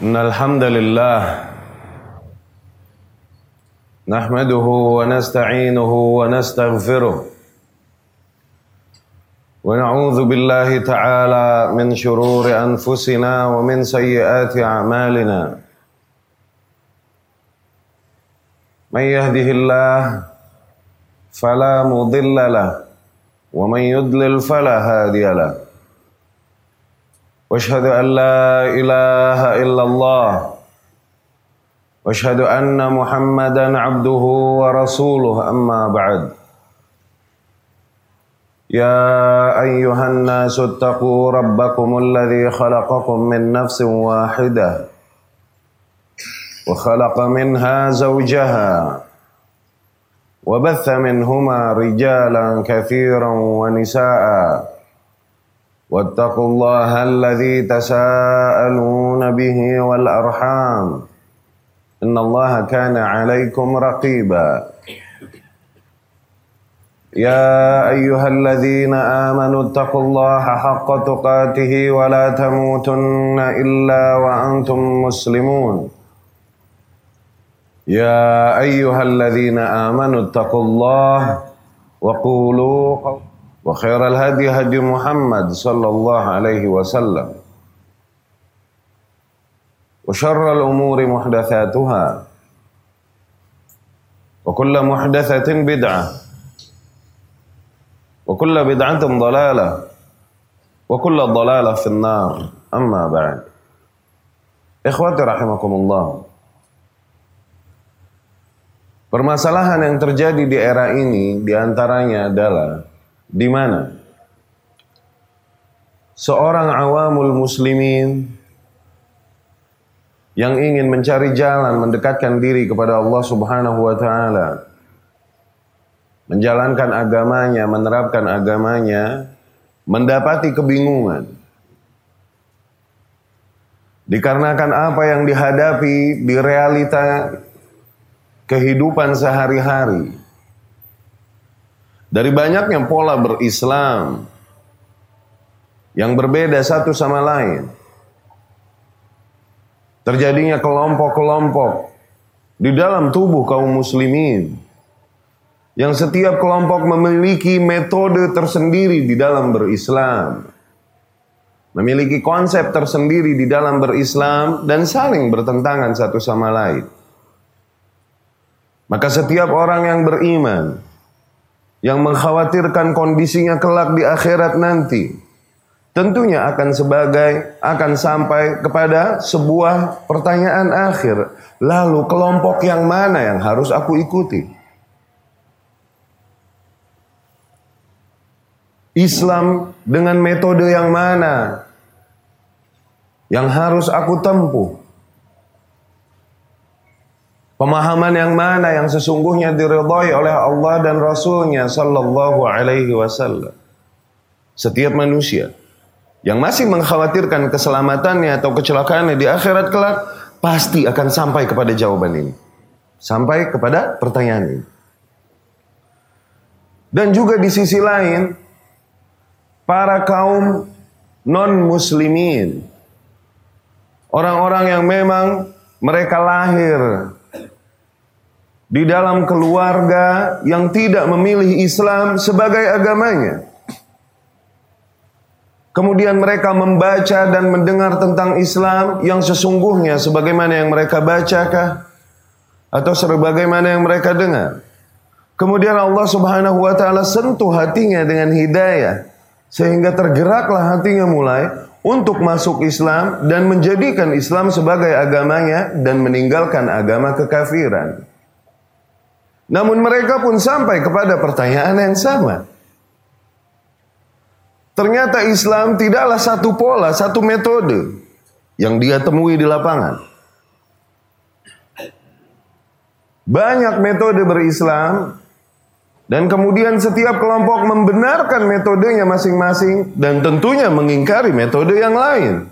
إن الحمد لله نحمده ونستعينه ونستغفره ونعوذ بالله تعالى من شرور أنفسنا ومن سيئات أعمالنا. من يهده الله فلا مضل له ومن يضلل فلا هادي له. واشهد أن لا إله إلا الله. واشهد أن محمدا عبده ورسوله. أما بعد. يا أيها الناس اتقوا ربكم الذي خلقكم من نفس واحدة. وخلق منها زوجها. وبث منهما رجالا كثيرا ونساء. واتقوا الله الذي تساءلون به والأرحام. إن الله كان عليكم رقيبا. يا أيها الذين آمنوا اتقوا الله حق تقاته ولا تموتن إلا وأنتم مسلمون. يا أيها الذين آمنوا اتقوا الله وقولوا وخير الهدي هدي محمد صلى الله عليه وسلم وشر الأمور محدثاتها وكل محدثة بدعة وكل بدعة ضلالة وكل ضلالة في النار أما بعد إخواتي رحمكم الله Permasalahan yang terjadi di era ini diantaranya adalah di mana seorang awamul muslimin yang ingin mencari jalan mendekatkan diri kepada Allah Subhanahu wa taala menjalankan agamanya, menerapkan agamanya mendapati kebingungan dikarenakan apa yang dihadapi di realita kehidupan sehari-hari. Dari banyaknya pola berislam yang berbeda satu sama lain. Terjadinya kelompok-kelompok di dalam tubuh kaum muslimin. Yang setiap kelompok memiliki metode tersendiri di dalam berislam. Memiliki konsep tersendiri di dalam berislam dan saling bertentangan satu sama lain. Maka setiap orang yang beriman yang mengkhawatirkan kondisinya kelak di akhirat nanti tentunya akan sebagai akan sampai kepada sebuah pertanyaan akhir. Lalu kelompok yang mana yang harus aku ikuti? Islam dengan metode yang mana yang harus aku tempuh? Pemahaman yang mana yang sesungguhnya diridhai oleh Allah dan Rasulnya Sallallahu Alaihi Wasallam. Setiap manusia yang masih mengkhawatirkan keselamatannya atau kecelakaannya di akhirat kelak pasti akan sampai kepada jawaban ini. Sampai kepada pertanyaan ini. Dan juga di sisi lain, para kaum non-muslimin, orang-orang yang memang mereka lahir di dalam keluarga yang tidak memilih Islam sebagai agamanya. Kemudian mereka membaca dan mendengar tentang Islam yang sesungguhnya sebagaimana yang mereka bacakah atau sebagaimana yang mereka dengar. Kemudian Allah Subhanahu wa taala sentuh hatinya dengan hidayah sehingga tergeraklah hatinya mulai untuk masuk Islam dan menjadikan Islam sebagai agamanya dan meninggalkan agama kekafiran. Namun mereka pun sampai kepada pertanyaan yang sama. Ternyata Islam tidaklah satu pola, satu metode yang dia temui di lapangan. Banyak metode berislam dan kemudian setiap kelompok membenarkan metodenya masing-masing dan tentunya mengingkari metode yang lain.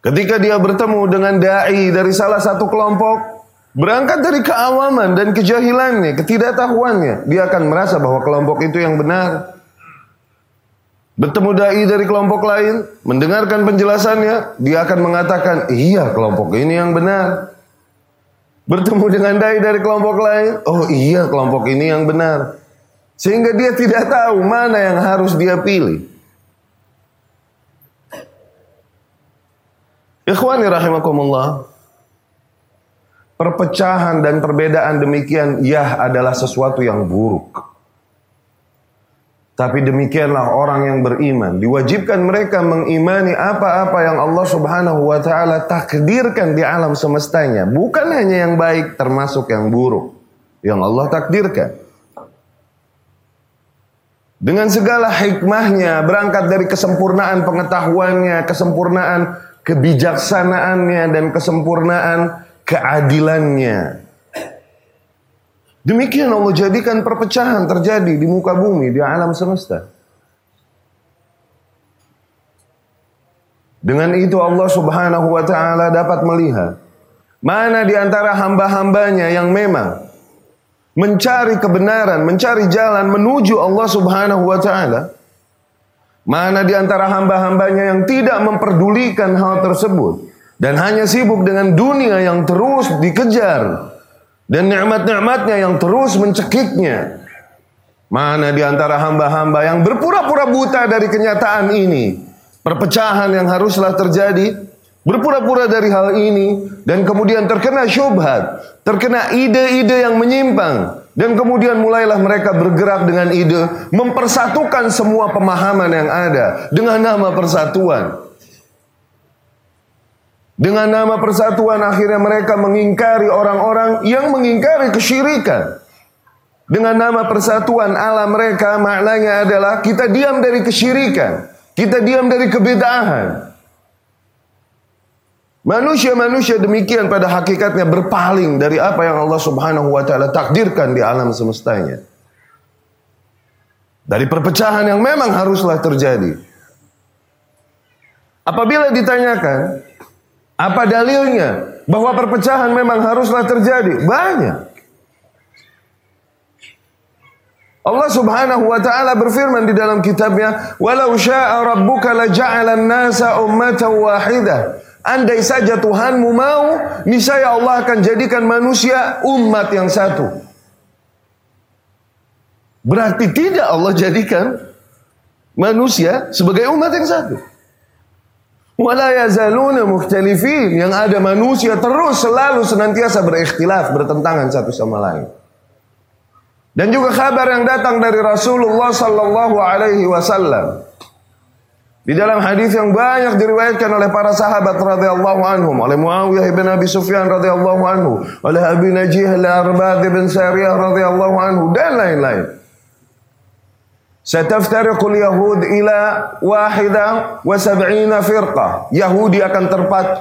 Ketika dia bertemu dengan dai dari salah satu kelompok, Berangkat dari keawaman dan kejahilannya, ketidaktahuannya, dia akan merasa bahwa kelompok itu yang benar. Bertemu dai dari kelompok lain, mendengarkan penjelasannya, dia akan mengatakan, "Iya, kelompok ini yang benar." Bertemu dengan dai dari kelompok lain, "Oh iya, kelompok ini yang benar." Sehingga dia tidak tahu mana yang harus dia pilih. Ikhwani rahimakumullah. Perpecahan dan perbedaan demikian ya adalah sesuatu yang buruk. Tapi demikianlah orang yang beriman. Diwajibkan mereka mengimani apa-apa yang Allah subhanahu wa ta'ala takdirkan di alam semestanya. Bukan hanya yang baik termasuk yang buruk. Yang Allah takdirkan. Dengan segala hikmahnya berangkat dari kesempurnaan pengetahuannya, kesempurnaan kebijaksanaannya dan kesempurnaan keadilannya. Demikian Allah jadikan perpecahan terjadi di muka bumi, di alam semesta. Dengan itu Allah subhanahu wa ta'ala dapat melihat mana di antara hamba-hambanya yang memang mencari kebenaran, mencari jalan menuju Allah subhanahu wa ta'ala. Mana di antara hamba-hambanya yang tidak memperdulikan hal tersebut. Dan hanya sibuk dengan dunia yang terus dikejar dan nikmat-nikmatnya yang terus mencekiknya. Mana di antara hamba-hamba yang berpura-pura buta dari kenyataan ini, perpecahan yang haruslah terjadi, berpura-pura dari hal ini, dan kemudian terkena syubhat, terkena ide-ide yang menyimpang, dan kemudian mulailah mereka bergerak dengan ide mempersatukan semua pemahaman yang ada dengan nama persatuan. Dengan nama persatuan akhirnya mereka mengingkari orang-orang yang mengingkari kesyirikan. Dengan nama persatuan alam mereka maknanya adalah kita diam dari kesyirikan. Kita diam dari kebedahan. Manusia-manusia demikian pada hakikatnya berpaling dari apa yang Allah Subhanahu wa taala takdirkan di alam semestanya. Dari perpecahan yang memang haruslah terjadi. Apabila ditanyakan, apa dalilnya? Bahwa perpecahan memang haruslah terjadi. Banyak. Allah Subhanahu wa taala berfirman di dalam kitabnya, "Walau syaa rabbuka laja'ala an-nasa ummatan wahidah." Andai saja Tuhanmu mau, niscaya Allah akan jadikan manusia umat yang satu. Berarti tidak Allah jadikan manusia sebagai umat yang satu. Wala yazaluna mukhtalifin. Yang ada manusia terus selalu senantiasa berikhtilaf, bertentangan satu sama lain. Dan juga kabar yang datang dari Rasulullah sallallahu alaihi wasallam. Di dalam hadis yang banyak diriwayatkan oleh para sahabat radhiyallahu anhum, oleh Muawiyah bin Abi Sufyan radhiyallahu anhu, oleh Abi Najih al-Arbad bin Sariyah radhiyallahu anhu dan lain-lain. Sataftariqul Yahud ila wahida wa sab'ina firqah. Yahudi akan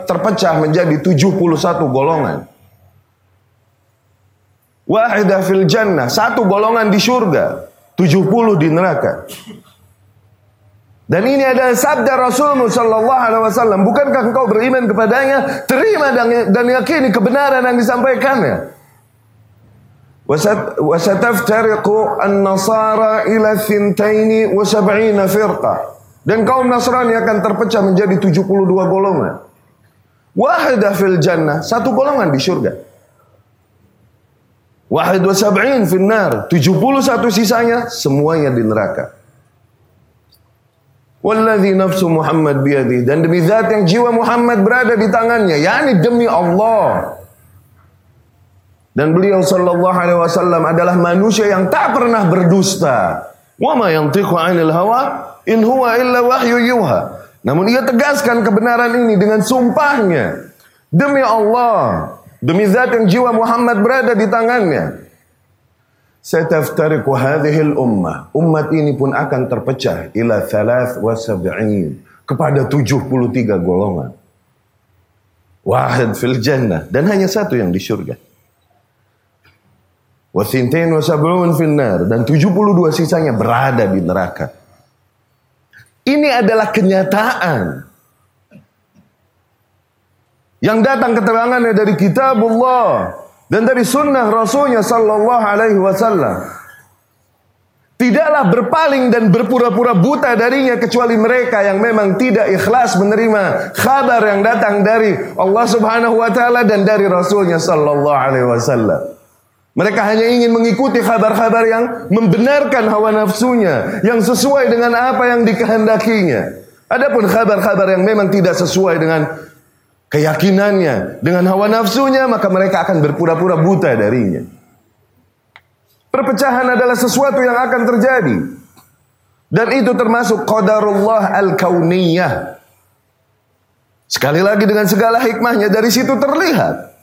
terpecah menjadi 71 golongan. Wahidah fil jannah, satu golongan di surga, 70 di neraka. Dan ini adalah sabda Rasulullah sallallahu alaihi wasallam. Bukankah engkau beriman kepadanya? Terima dan yakini kebenaran yang disampaikannya. وستفترق النصارى إلى ثنتين وسبعين فرقة dan kaum Nasrani akan terpecah menjadi 72 golongan. Wahidah fil jannah, satu golongan di surga. Wahid wa sab'in fil nar, 71 sisanya semuanya di neraka. Walladhi nafsu Muhammad biyadih dan demi zat yang jiwa Muhammad berada di tangannya, yakni demi Allah. Dan beliau sallallahu alaihi wasallam adalah manusia yang tak pernah berdusta. Wa ma yantiqu 'anil hawa in huwa illa wahyu yuha. Namun ia tegaskan kebenaran ini dengan sumpahnya. Demi Allah, demi zat yang jiwa Muhammad berada di tangannya. Sataftariqu hadhihi al-ummah. Umat ini pun akan terpecah ila thalath wa sab'in. Kepada 73 golongan. Wahid fil jannah. Dan hanya satu yang di surga. Wasintain wasab'un finnar. Dan 72 sisanya berada di neraka. Ini adalah kenyataan. Yang datang keterangannya dari kitabullah. Dan dari sunnah rasulnya sallallahu alaihi wasallam. Tidaklah berpaling dan berpura-pura buta darinya kecuali mereka yang memang tidak ikhlas menerima kabar yang datang dari Allah Subhanahu wa taala dan dari Rasulnya sallallahu alaihi wasallam. Mereka hanya ingin mengikuti kabar-kabar yang membenarkan hawa nafsunya, yang sesuai dengan apa yang dikehendakinya. Adapun kabar-kabar yang memang tidak sesuai dengan keyakinannya, dengan hawa nafsunya, maka mereka akan berpura-pura buta darinya. Perpecahan adalah sesuatu yang akan terjadi. Dan itu termasuk qadarullah al-kauniyah. Sekali lagi dengan segala hikmahnya dari situ terlihat.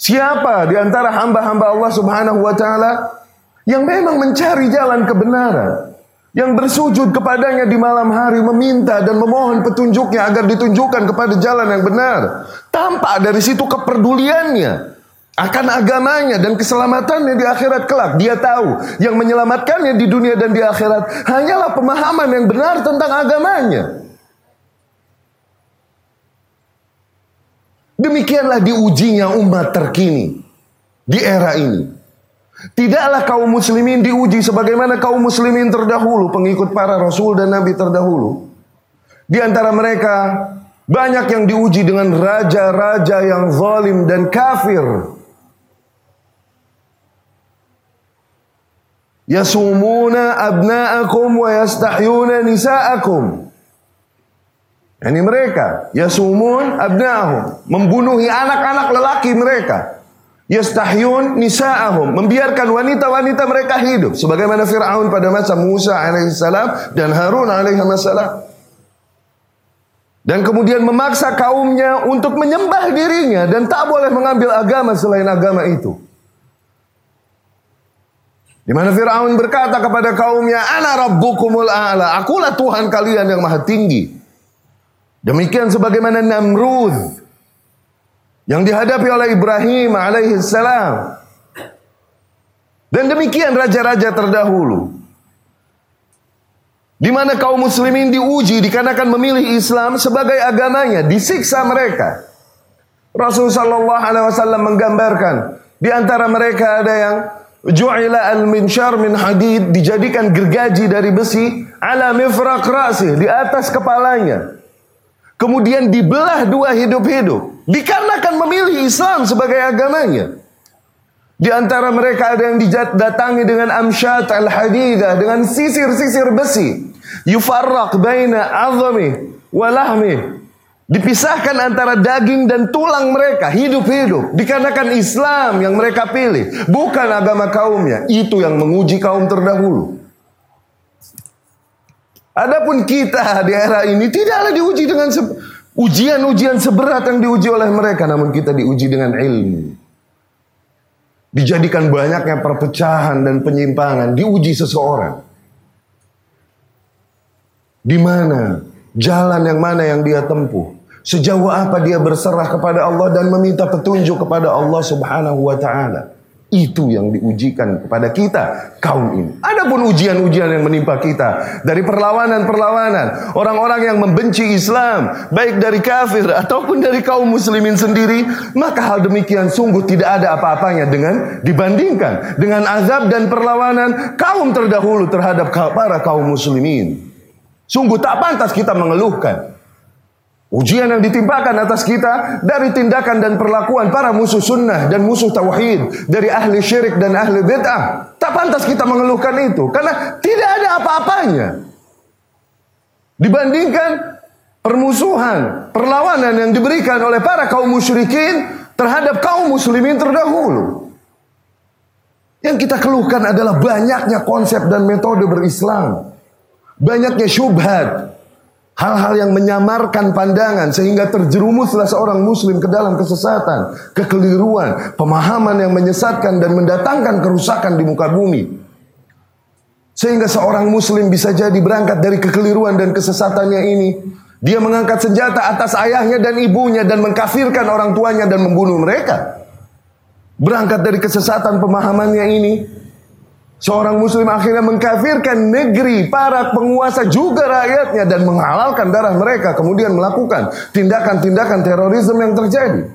Siapa di antara hamba-hamba Allah subhanahu wa ta'ala yang memang mencari jalan kebenaran. Yang bersujud kepadanya di malam hari meminta dan memohon petunjuknya agar ditunjukkan kepada jalan yang benar. Tampak dari situ kepeduliannya akan agamanya dan keselamatannya di akhirat kelak. Dia tahu yang menyelamatkannya di dunia dan di akhirat hanyalah pemahaman yang benar tentang agamanya. Demikianlah diujinya umat terkini di era ini. Tidaklah kaum muslimin diuji sebagaimana kaum muslimin terdahulu, pengikut para rasul dan nabi terdahulu. Di antara mereka banyak yang diuji dengan raja-raja yang zalim dan kafir. yasumuna abna'akum wa yastahyuna nisa'akum. Ini mereka yasumun abna'ahum, membunuhi anak-anak lelaki mereka. Yastahyun nisa'ahum, membiarkan wanita-wanita mereka hidup sebagaimana Firaun pada masa Musa alaihissalam dan Harun alaihissalam. Dan kemudian memaksa kaumnya untuk menyembah dirinya dan tak boleh mengambil agama selain agama itu. Di mana Firaun berkata kepada kaumnya, "Ana rabbukumul a'la." Akulah Tuhan kalian yang maha tinggi. Demikian sebagaimana Namrud yang dihadapi oleh Ibrahim alaihissalam. Dan demikian raja-raja terdahulu. Di mana kaum muslimin diuji dikarenakan memilih Islam sebagai agamanya, disiksa mereka. Rasulullah sallallahu alaihi wasallam menggambarkan di antara mereka ada yang Ju'ila al-minshar min hadid dijadikan gergaji dari besi ala mifraq ra'si di atas kepalanya. Kemudian dibelah dua hidup-hidup dikarenakan memilih Islam sebagai agamanya. Di antara mereka ada yang didatangi dengan amsyat al-hadidah dengan sisir-sisir besi. Yufarraq baina azami wa lahmi Dipisahkan antara daging dan tulang mereka hidup-hidup dikarenakan Islam yang mereka pilih, bukan agama kaumnya. Itu yang menguji kaum terdahulu. Adapun kita di era ini tidaklah diuji dengan ujian-ujian seberat yang diuji oleh mereka, namun kita diuji dengan ilmu. Dijadikan banyaknya perpecahan dan penyimpangan, diuji seseorang. Di mana jalan yang mana yang dia tempuh? Sejauh apa dia berserah kepada Allah dan meminta petunjuk kepada Allah Subhanahu wa taala. Itu yang diujikan kepada kita kaum ini. Adapun ujian-ujian yang menimpa kita dari perlawanan-perlawanan, orang-orang yang membenci Islam, baik dari kafir ataupun dari kaum muslimin sendiri, maka hal demikian sungguh tidak ada apa-apanya dengan dibandingkan dengan azab dan perlawanan kaum terdahulu terhadap para kaum muslimin. Sungguh tak pantas kita mengeluhkan Ujian yang ditimpakan atas kita dari tindakan dan perlakuan para musuh sunnah dan musuh tauhid dari ahli syirik dan ahli bid'ah. Tak pantas kita mengeluhkan itu karena tidak ada apa-apanya. Dibandingkan permusuhan, perlawanan yang diberikan oleh para kaum musyrikin terhadap kaum muslimin terdahulu. Yang kita keluhkan adalah banyaknya konsep dan metode berislam. Banyaknya syubhat, Hal-hal yang menyamarkan pandangan sehingga terjerumuslah seorang muslim ke dalam kesesatan, kekeliruan, pemahaman yang menyesatkan dan mendatangkan kerusakan di muka bumi. Sehingga seorang muslim bisa jadi berangkat dari kekeliruan dan kesesatannya ini. Dia mengangkat senjata atas ayahnya dan ibunya dan mengkafirkan orang tuanya dan membunuh mereka. Berangkat dari kesesatan pemahamannya ini, Seorang muslim akhirnya mengkafirkan negeri para penguasa juga rakyatnya dan menghalalkan darah mereka kemudian melakukan tindakan-tindakan terorisme yang terjadi.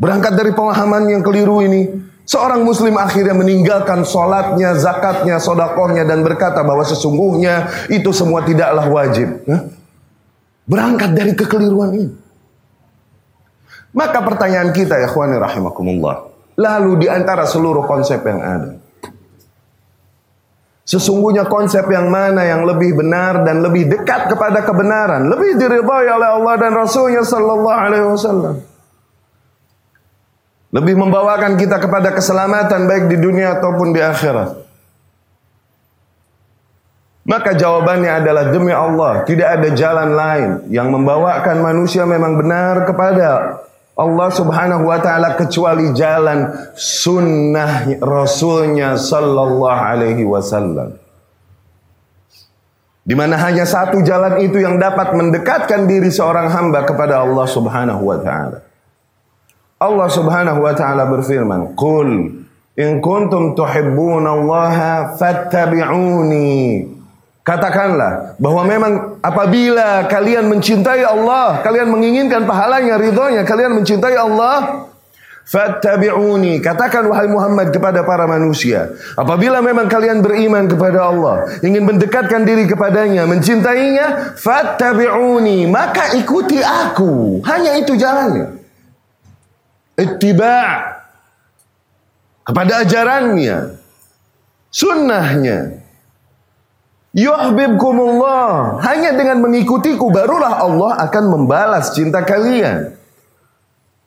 Berangkat dari pemahaman yang keliru ini, Seorang muslim akhirnya meninggalkan sholatnya, zakatnya, sodakohnya dan berkata bahwa sesungguhnya itu semua tidaklah wajib. Berangkat dari kekeliruan ini. Maka pertanyaan kita ya khwani rahimakumullah. Lalu di antara seluruh konsep yang ada. Sesungguhnya konsep yang mana yang lebih benar dan lebih dekat kepada kebenaran, lebih diridhai oleh Allah dan Rasulnya Sallallahu Alaihi Wasallam, lebih membawakan kita kepada keselamatan baik di dunia ataupun di akhirat. Maka jawabannya adalah demi Allah, tidak ada jalan lain yang membawakan manusia memang benar kepada Allah Subhanahu wa taala kecuali jalan sunnah Rasulnya sallallahu alaihi wasallam. Di mana hanya satu jalan itu yang dapat mendekatkan diri seorang hamba kepada Allah Subhanahu wa taala. Allah Subhanahu wa taala berfirman, "Qul in kuntum tuhibbunallaha fattabi'uni." Katakanlah bahwa memang apabila kalian mencintai Allah, kalian menginginkan pahalanya, ridhonya, kalian mencintai Allah, Fattabi'uni. Katakan wahai Muhammad kepada para manusia. Apabila memang kalian beriman kepada Allah. Ingin mendekatkan diri kepadanya. Mencintainya. Fattabi'uni. Maka ikuti aku. Hanya itu jalannya. Ittiba' kepada ajarannya. Sunnahnya. Yuhibbukumullah. Hanya dengan mengikutiku barulah Allah akan membalas cinta kalian.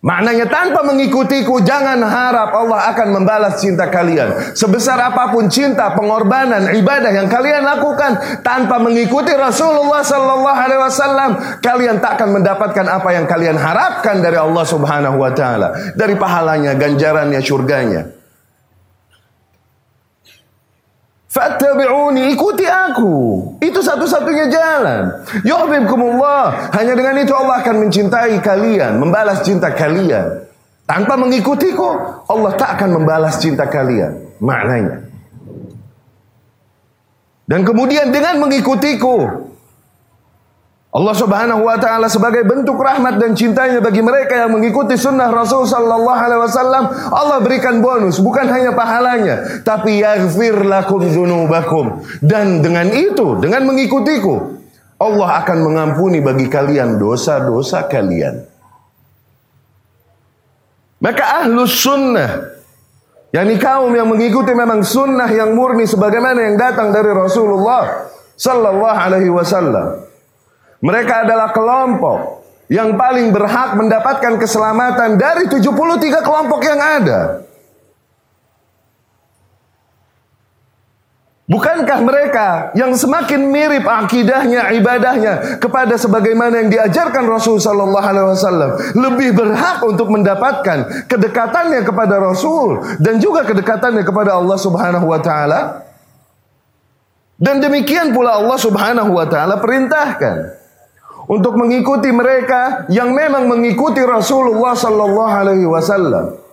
Maknanya tanpa mengikutiku jangan harap Allah akan membalas cinta kalian. Sebesar apa pun cinta, pengorbanan, ibadah yang kalian lakukan tanpa mengikuti Rasulullah sallallahu alaihi wasallam, kalian tak akan mendapatkan apa yang kalian harapkan dari Allah Subhanahu wa taala, dari pahalanya, ganjarannya, surganya. Fattabi'uni, ikuti aku. Itu satu-satunya jalan. Yuhibbukumullah. Hanya dengan itu Allah akan mencintai kalian, membalas cinta kalian. Tanpa mengikutiku, Allah tak akan membalas cinta kalian. Maknanya. Dan kemudian dengan mengikutiku, Allah Subhanahu wa taala sebagai bentuk rahmat dan cintanya bagi mereka yang mengikuti sunnah Rasul sallallahu alaihi wasallam, Allah berikan bonus, bukan hanya pahalanya, tapi yaghfir lakum dzunubakum. Dan dengan itu, dengan mengikutiku, Allah akan mengampuni bagi kalian dosa-dosa kalian. Maka ahlus sunnah yakni kaum yang mengikuti memang sunnah yang murni sebagaimana yang datang dari Rasulullah sallallahu alaihi wasallam mereka adalah kelompok yang paling berhak mendapatkan keselamatan dari 73 kelompok yang ada. Bukankah mereka yang semakin mirip akidahnya, ibadahnya kepada sebagaimana yang diajarkan Rasul sallallahu alaihi wasallam lebih berhak untuk mendapatkan kedekatannya kepada Rasul dan juga kedekatannya kepada Allah Subhanahu wa taala? Dan demikian pula Allah Subhanahu wa taala perintahkan untuk mengikuti mereka yang memang mengikuti Rasulullah sallallahu alaihi wasallam.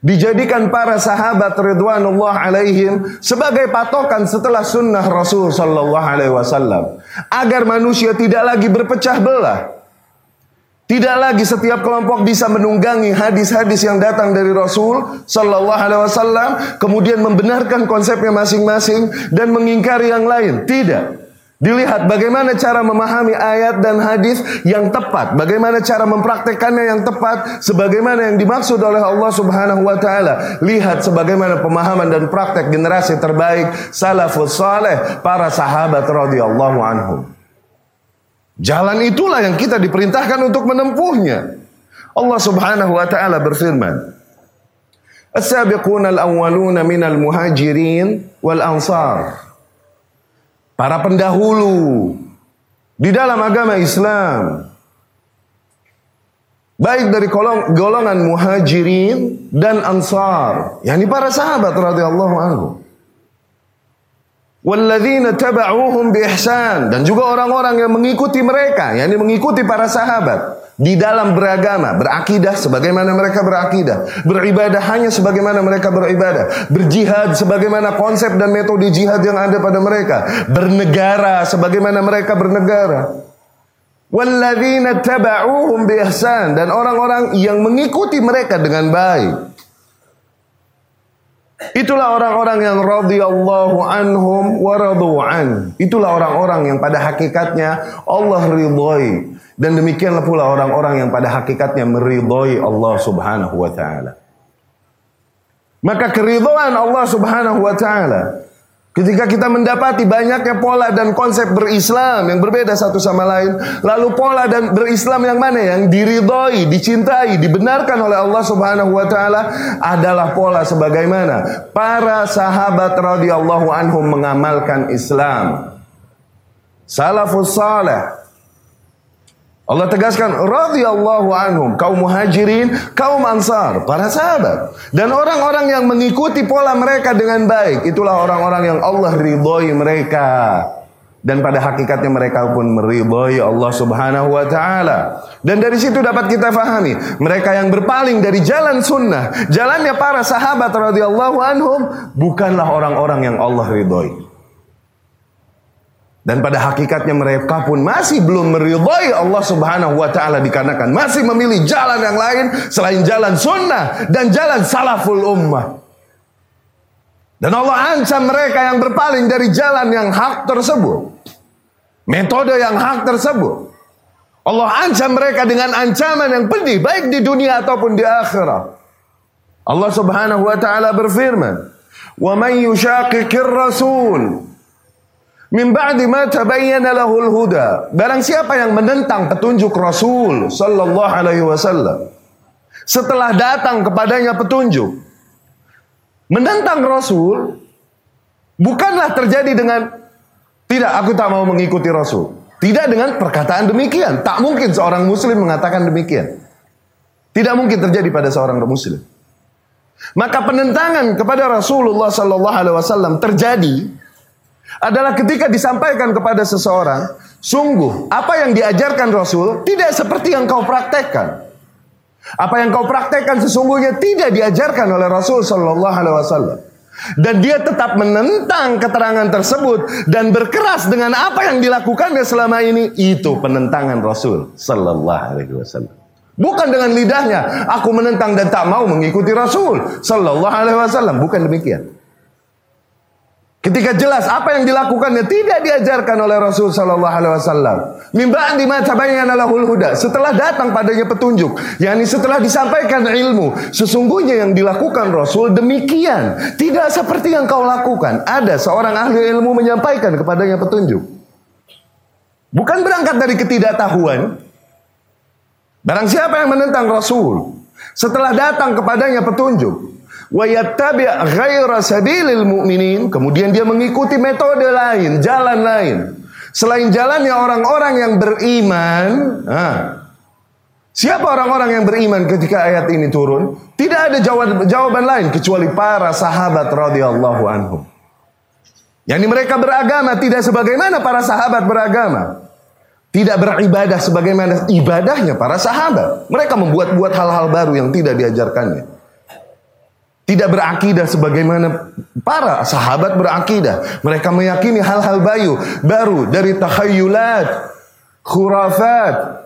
Dijadikan para sahabat ridwanullah alaihim sebagai patokan setelah sunnah Rasul sallallahu alaihi wasallam agar manusia tidak lagi berpecah belah. Tidak lagi setiap kelompok bisa menunggangi hadis-hadis yang datang dari Rasul sallallahu alaihi wasallam kemudian membenarkan konsepnya masing-masing dan mengingkari yang lain. Tidak. Dilihat bagaimana cara memahami ayat dan hadis yang tepat, bagaimana cara mempraktekannya yang tepat sebagaimana yang dimaksud oleh Allah Subhanahu wa taala. Lihat sebagaimana pemahaman dan praktek generasi terbaik salafus saleh, para sahabat radhiyallahu anhum. Jalan itulah yang kita diperintahkan untuk menempuhnya. Allah Subhanahu wa taala berfirman, "As-sabiquna al-awwaluna minal muhajirin wal ansar." Para pendahulu di dalam agama Islam. Baik dari golongan muhajirin dan ansar. Yakni para sahabat radhiyallahu anhu. Walladzina taba'uhum bi ihsan. Dan juga orang-orang yang mengikuti mereka yakni mengikuti para sahabat di dalam beragama, berakidah sebagaimana mereka berakidah, beribadah hanya sebagaimana mereka beribadah, berjihad sebagaimana konsep dan metode jihad yang ada pada mereka, bernegara sebagaimana mereka bernegara. Dan orang-orang yang mengikuti mereka dengan baik. Itulah orang-orang yang radhiyallahu anhum wa an. Itulah orang-orang yang pada hakikatnya Allah ridhoi dan demikianlah pula orang-orang yang pada hakikatnya meridhoi Allah Subhanahu wa taala. Maka keridhaan Allah Subhanahu wa taala Ketika kita mendapati banyaknya pola dan konsep berislam yang berbeda satu sama lain, lalu pola dan berislam yang mana yang diridhoi, dicintai, dibenarkan oleh Allah Subhanahu wa taala adalah pola sebagaimana para sahabat radhiyallahu anhum mengamalkan Islam. Salafus saleh Allah tegaskan radhiyallahu anhum kaum muhajirin, kaum ansar, para sahabat dan orang-orang yang mengikuti pola mereka dengan baik itulah orang-orang yang Allah ridhoi mereka dan pada hakikatnya mereka pun meridhoi Allah Subhanahu wa taala. Dan dari situ dapat kita fahami, mereka yang berpaling dari jalan sunnah, jalannya para sahabat radhiyallahu anhum bukanlah orang-orang yang Allah ridhoi. Dan pada hakikatnya mereka pun masih belum meridhai Allah Subhanahu wa taala dikarenakan masih memilih jalan yang lain selain jalan sunnah dan jalan salaful ummah. Dan Allah ancam mereka yang berpaling dari jalan yang hak tersebut. Metode yang hak tersebut. Allah ancam mereka dengan ancaman yang pedih baik di dunia ataupun di akhirat. Allah Subhanahu wa taala berfirman, "Wa man yushaqiqir rasul" Min ba'di ma tabayyana lahul huda. Barang siapa yang menentang petunjuk Rasul sallallahu alaihi wasallam setelah datang kepadanya petunjuk. Menentang Rasul bukanlah terjadi dengan tidak aku tak mau mengikuti Rasul. Tidak dengan perkataan demikian. Tak mungkin seorang muslim mengatakan demikian. Tidak mungkin terjadi pada seorang muslim. Maka penentangan kepada Rasulullah sallallahu alaihi wasallam terjadi adalah ketika disampaikan kepada seseorang, sungguh apa yang diajarkan Rasul tidak seperti yang kau praktekkan. Apa yang kau praktekkan sesungguhnya tidak diajarkan oleh Rasul Shallallahu Alaihi Wasallam. Dan dia tetap menentang keterangan tersebut dan berkeras dengan apa yang dilakukannya selama ini. Itu penentangan Rasul Sallallahu Alaihi Wasallam. Bukan dengan lidahnya, aku menentang dan tak mau mengikuti Rasul Sallallahu Alaihi Wasallam. Bukan demikian. Ketika jelas apa yang dilakukannya tidak diajarkan oleh Rasul sallallahu alaihi wasallam. Ma tabayyana lahul huda. Setelah datang padanya petunjuk, yakni setelah disampaikan ilmu, sesungguhnya yang dilakukan Rasul demikian, tidak seperti yang kau lakukan. Ada seorang ahli ilmu menyampaikan kepadanya petunjuk. Bukan berangkat dari ketidaktahuan. Barang siapa yang menentang Rasul, setelah datang kepadanya petunjuk, wa yattabi' ghaira mu'minin, kemudian dia mengikuti metode lain, jalan lain. Selain jalannya orang-orang yang beriman, nah, Siapa orang-orang yang beriman ketika ayat ini turun? Tidak ada jawaban, jawaban lain kecuali para sahabat radhiyallahu anhum. Yani mereka beragama tidak sebagaimana para sahabat beragama. Tidak beribadah sebagaimana ibadahnya para sahabat. Mereka membuat-buat hal-hal baru yang tidak diajarkannya. Tidak berakidah sebagaimana para sahabat berakidah. Mereka meyakini hal-hal bayu, baru dari takhayulat, khurafat.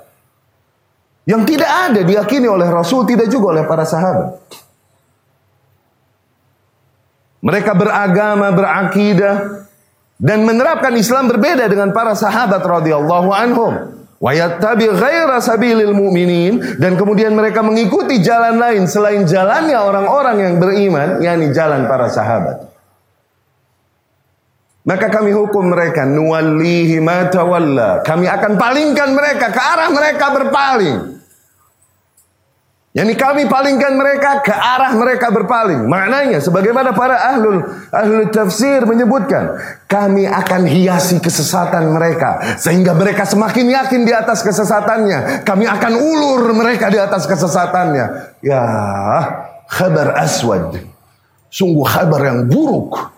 Yang tidak ada diyakini oleh Rasul, tidak juga oleh para sahabat. Mereka beragama, berakidah, dan menerapkan Islam berbeda dengan para sahabat radhiyallahu anhum. Wayattabi ghaira sabilil mu'minin dan kemudian mereka mengikuti jalan lain selain jalannya orang-orang yang beriman, yakni jalan para sahabat. Maka kami hukum mereka nuwallihi ma tawalla. Kami akan palingkan mereka ke arah mereka berpaling. Yang kami palingkan mereka ke arah mereka berpaling. Maknanya sebagaimana para ahlul ahlul tafsir menyebutkan, kami akan hiasi kesesatan mereka sehingga mereka semakin yakin di atas kesesatannya. Kami akan ulur mereka di atas kesesatannya. Ya, kabar aswad. Sungguh kabar yang buruk.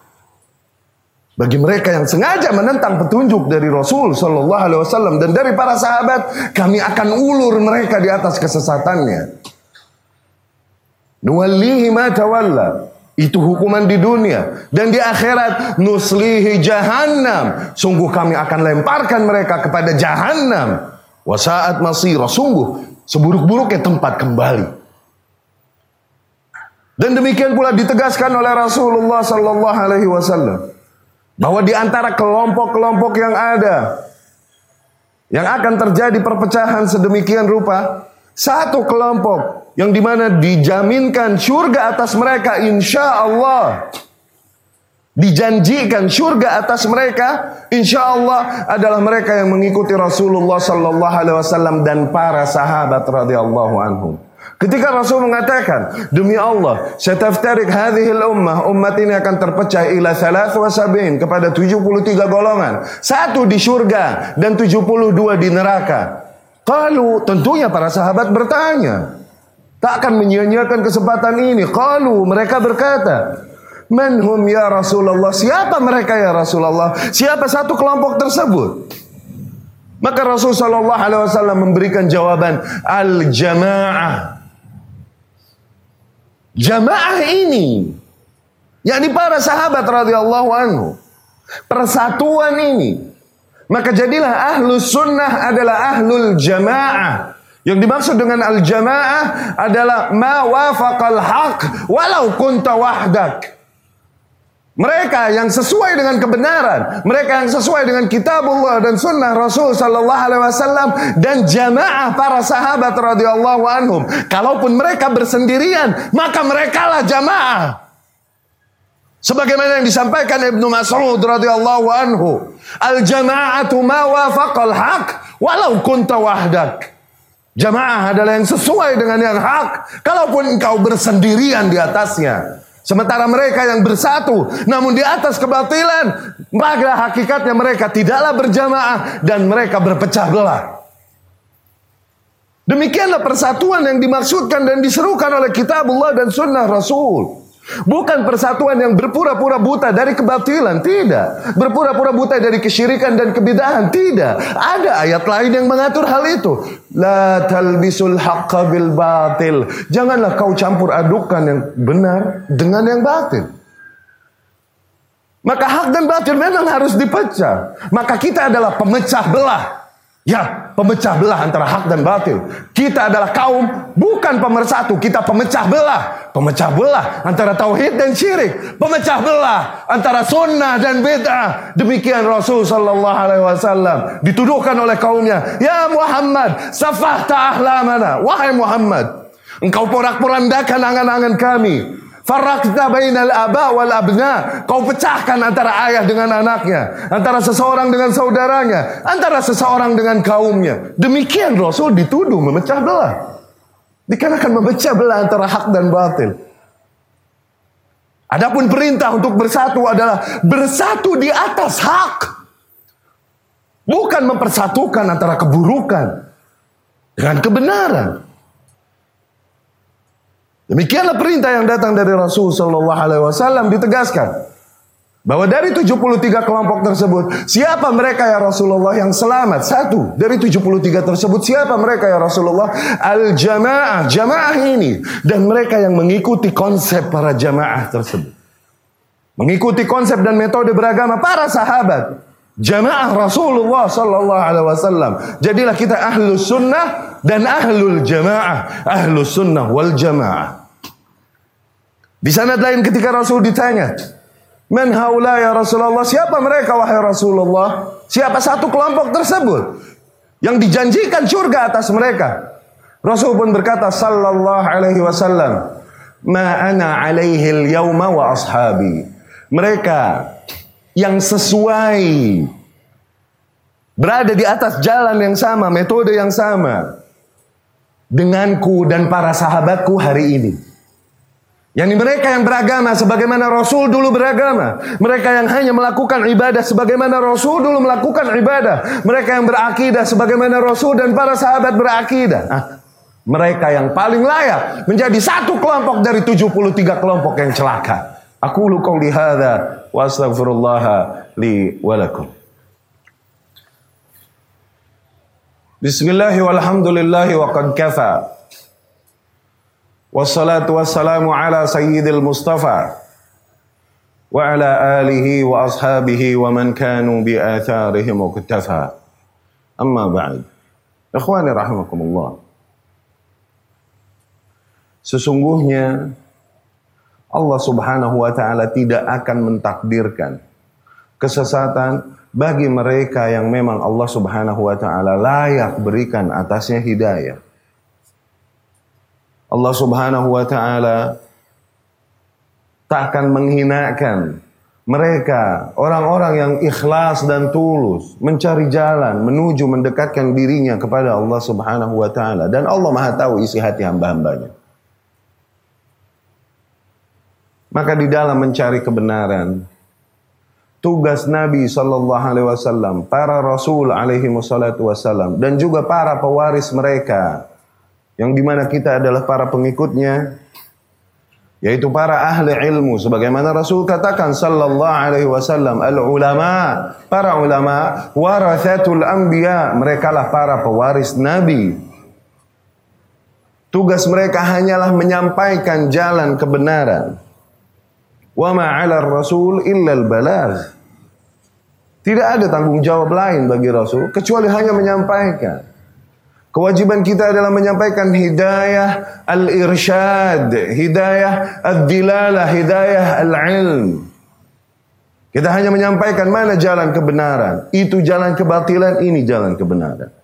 Bagi mereka yang sengaja menentang petunjuk dari Rasul Shallallahu Alaihi Wasallam dan dari para sahabat, kami akan ulur mereka di atas kesesatannya. Nuwallihi ma tawalla. Itu hukuman di dunia. Dan di akhirat, nuslihi jahannam. Sungguh kami akan lemparkan mereka kepada jahannam. Wasaat masih Sungguh, seburuk-buruknya tempat kembali. Dan demikian pula ditegaskan oleh Rasulullah sallallahu alaihi wasallam bahwa di antara kelompok-kelompok yang ada yang akan terjadi perpecahan sedemikian rupa, satu kelompok yang di mana dijaminkan surga atas mereka insya Allah dijanjikan surga atas mereka insya Allah adalah mereka yang mengikuti Rasulullah sallallahu alaihi wasallam dan para sahabat radhiyallahu anhum Ketika Rasul mengatakan, demi Allah, setaftarik hadhil ummah, umat ini akan terpecah ila thalath wa sabin, kepada 73 golongan. Satu di surga dan 72 di neraka. Kalau tentunya para sahabat bertanya, tak akan menyia-nyiakan kesempatan ini. Kalau mereka berkata, Manhum ya Rasulullah? Siapa mereka ya Rasulullah? Siapa satu kelompok tersebut? Maka Rasul Shallallahu Alaihi Wasallam memberikan jawaban al jamaah Jamaah ini yakni para sahabat radhiyallahu anhu persatuan ini maka jadilah ahlus sunnah adalah ahlul jamaah yang dimaksud dengan al jamaah adalah ma wafaqal haq walau kunta wahdak mereka yang sesuai dengan kebenaran, mereka yang sesuai dengan kitabullah dan sunnah Rasul sallallahu alaihi wasallam dan jamaah para sahabat radhiyallahu anhum. Kalaupun mereka bersendirian, maka merekalah jamaah. Sebagaimana yang disampaikan Ibnu Mas'ud radhiyallahu anhu, al jama'atu ma wafaqal haq walau kunta wahdak. Jamaah adalah yang sesuai dengan yang hak, kalaupun engkau bersendirian di atasnya. Sementara mereka yang bersatu namun di atas kebatilan, maka hakikatnya mereka tidaklah berjamaah dan mereka berpecah belah. Demikianlah persatuan yang dimaksudkan dan diserukan oleh kitabullah dan sunnah Rasul. Bukan persatuan yang berpura-pura buta dari kebatilan, tidak. Berpura-pura buta dari kesyirikan dan kebidahan, tidak. Ada ayat lain yang mengatur hal itu. La talbisul haqqa bil batil. Janganlah kau campur adukan yang benar dengan yang batil. Maka hak dan batil memang harus dipecah. Maka kita adalah pemecah belah. Ya, pemecah belah antara hak dan batil. Kita adalah kaum bukan pemersatu, kita pemecah belah. Pemecah belah antara tauhid dan syirik. Pemecah belah antara sunnah dan bid'ah. Demikian Rasul sallallahu alaihi wasallam dituduhkan oleh kaumnya, "Ya Muhammad, safahta ahlamana." Wahai Muhammad, engkau porak-porandakan angan-angan kami. Farakta bainal aba wal abna. Kau pecahkan antara ayah dengan anaknya. Antara seseorang dengan saudaranya. Antara seseorang dengan kaumnya. Demikian Rasul dituduh memecah belah. Dikarenakan memecah belah antara hak dan batil. Adapun perintah untuk bersatu adalah bersatu di atas hak. Bukan mempersatukan antara keburukan dengan kebenaran. Demikianlah perintah yang datang dari Rasul Shallallahu Alaihi Wasallam ditegaskan bahwa dari 73 kelompok tersebut siapa mereka ya Rasulullah yang selamat? Satu dari 73 tersebut siapa mereka ya Rasulullah? Al jamaah jamaah ini. Dan mereka yang mengikuti konsep para jamaah tersebut. Mengikuti konsep dan metode beragama para sahabat jamaah Rasulullah sallallahu alaihi wasallam jadilah kita ahlus sunnah dan ahlul jamaah, ahlus sunnah wal jamaah. Di sana lain ketika Rasul ditanya, "Man haula ya Rasulullah?" Siapa mereka wahai Rasulullah? Siapa satu kelompok tersebut yang dijanjikan surga atas mereka? Rasul pun berkata sallallahu alaihi wasallam, "Ma ana alaihi al-yauma wa ashabi." Mereka yang sesuai berada di atas jalan yang sama, metode yang sama denganku dan para sahabatku hari ini. Yang mereka yang beragama sebagaimana Rasul dulu beragama. Mereka yang hanya melakukan ibadah sebagaimana Rasul dulu melakukan ibadah. Mereka yang berakidah sebagaimana Rasul dan para sahabat berakidah. Ah, mereka yang paling layak menjadi satu kelompok dari 73 kelompok yang celaka. Aku lu qauli hadza wa astaghfirullah li wa lakum. Bismillahi walhamdulillahi wa qad kafa. Wassalatu wassalamu ala sayyidil mustafa wa ala alihi wa ashabihi wa man kanu bi atharihim uktafa. Amma ba'd. Ikhwani rahimakumullah. Sesungguhnya Allah Subhanahu wa taala tidak akan mentakdirkan kesesatan bagi mereka yang memang Allah Subhanahu wa taala layak berikan atasnya hidayah. Allah Subhanahu wa taala tak akan menghinakan mereka, orang-orang yang ikhlas dan tulus mencari jalan menuju mendekatkan dirinya kepada Allah Subhanahu wa taala dan Allah Maha tahu isi hati hamba-hambanya. Maka di dalam mencari kebenaran, tugas Nabi Shallallahu Alaihi Wasallam, para Rasul alaihi wasallam, dan juga para pewaris mereka, yang di mana kita adalah para pengikutnya, yaitu para ahli ilmu, sebagaimana Rasul katakan Sallallahu Alaihi Wasallam, al ulama, para ulama, warathatul anbiya, mereka lah para pewaris Nabi. Tugas mereka hanyalah menyampaikan jalan kebenaran Wa ma'ala rasul illa al-balagh. Tidak ada tanggung jawab lain bagi Rasul kecuali hanya menyampaikan. Kewajiban kita adalah menyampaikan hidayah al-irsyad, hidayah ad-dilalah, hidayah al-ilm. Kita hanya menyampaikan mana jalan kebenaran. Itu jalan kebatilan, ini jalan kebenaran.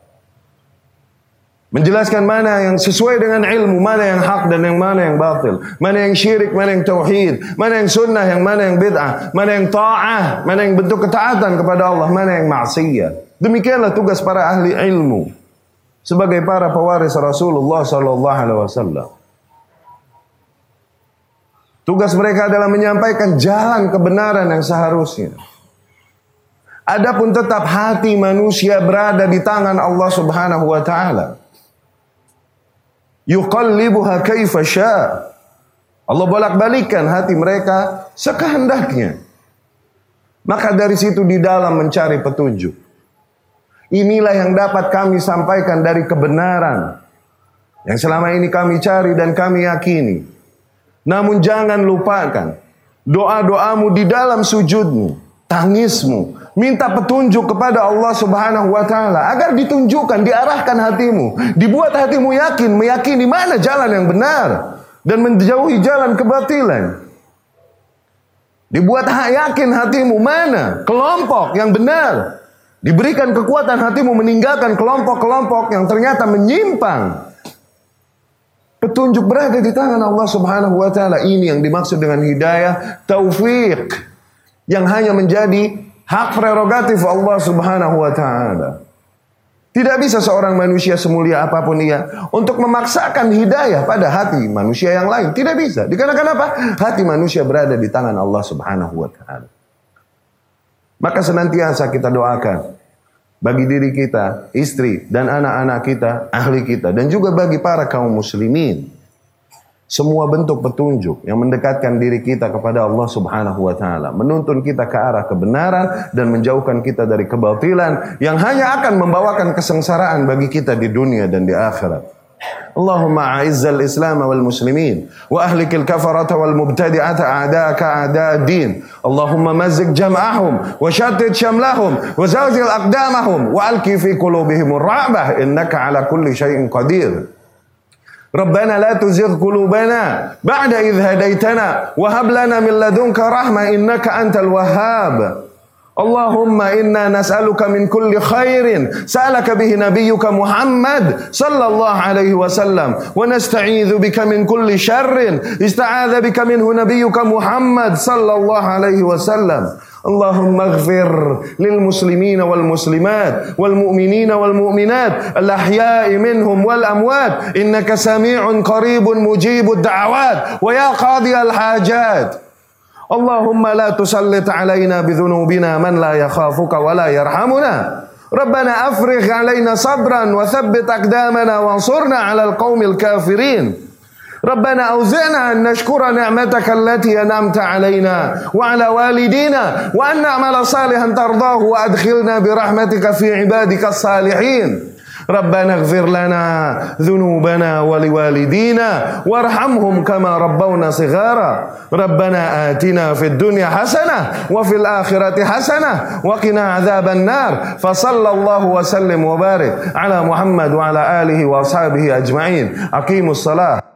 Menjelaskan mana yang sesuai dengan ilmu, mana yang hak dan yang mana yang batil. Mana yang syirik, mana yang tauhid. Mana yang sunnah, yang mana yang bid'ah. Mana yang ta'ah, mana yang bentuk ketaatan kepada Allah, mana yang maksiyah. Demikianlah tugas para ahli ilmu. Sebagai para pewaris Rasulullah sallallahu alaihi wasallam. Tugas mereka adalah menyampaikan jalan kebenaran yang seharusnya. Adapun tetap hati manusia berada di tangan Allah Subhanahu wa taala yuqallibuha. Allah bolak-balikan hati mereka sekehendaknya. Maka dari situ di dalam mencari petunjuk. Inilah yang dapat kami sampaikan dari kebenaran. Yang selama ini kami cari dan kami yakini. Namun jangan lupakan doa-doamu di dalam sujudmu, tangismu, minta petunjuk kepada Allah Subhanahu wa taala agar ditunjukkan, diarahkan hatimu, dibuat hatimu yakin, meyakini mana jalan yang benar dan menjauhi jalan kebatilan. Dibuat yakin hatimu mana kelompok yang benar. Diberikan kekuatan hatimu meninggalkan kelompok-kelompok yang ternyata menyimpang. Petunjuk berada di tangan Allah Subhanahu wa taala. Ini yang dimaksud dengan hidayah taufik yang hanya menjadi Hak prerogatif Allah Subhanahu wa taala. Tidak bisa seorang manusia semulia apa pun ia untuk memaksakan hidayah pada hati manusia yang lain. Tidak bisa. Dikarenakan apa? Hati manusia berada di tangan Allah Subhanahu wa taala. Maka senantiasa kita doakan bagi diri kita, istri dan anak-anak kita, ahli kita dan juga bagi para kaum muslimin semua bentuk petunjuk yang mendekatkan diri kita kepada Allah Subhanahu wa taala, menuntun kita ke arah kebenaran dan menjauhkan kita dari kebatilan yang hanya akan membawakan kesengsaraan bagi kita di dunia dan di akhirat. اللهم أعز الإسلام والمسلمين وأهلك الكفرة والمبتدعة أعداءك أعداء الدين اللهم مزق جمعهم وشتت شملهم وزلزل أقدامهم وألقي في قلوبهم الرعبة إنك على كل شيء قدير ربنا لا تزغ قلوبنا بعد إذ هديتنا وهب لنا من لدنك رحمة إنك أنت الوهاب. اللهم إنا نسألك من كل خير. سألك به نبيك محمد صلى الله عليه وسلم. ونستعيذ بك من كل شر. استعاذ بك منه نبيك محمد صلى الله عليه وسلم. اللهم اغفر للمسلمين والمسلمات والمؤمنين والمؤمنات الأحياء منهم والأموات إنك سميع قريب مجيب الدعوات ويا قاضي الحاجات. اللهم لا تسلط علينا بذنوبنا من لا يخافك ولا يرحمنا. ربنا أفرغ علينا صبرا وثبت أقدامنا وانصرنا على القوم الكافرين. ربنا أوزعنا أن نشكر نعمتك التي أنعمت علينا وعلى والدينا وأن نعمل صالحا ترضاه وأدخلنا برحمتك في عبادك الصالحين. ربنا اغفر لنا ذنوبنا ولوالدينا وارحمهم كما ربونا صغارا. ربنا آتنا في الدنيا حسنة وفي الآخرة حسنة وقنا عذاب النار. فصلى الله وسلم وبارك على محمد وعلى آله وأصحابه أجمعين. أقيموا الصلاة.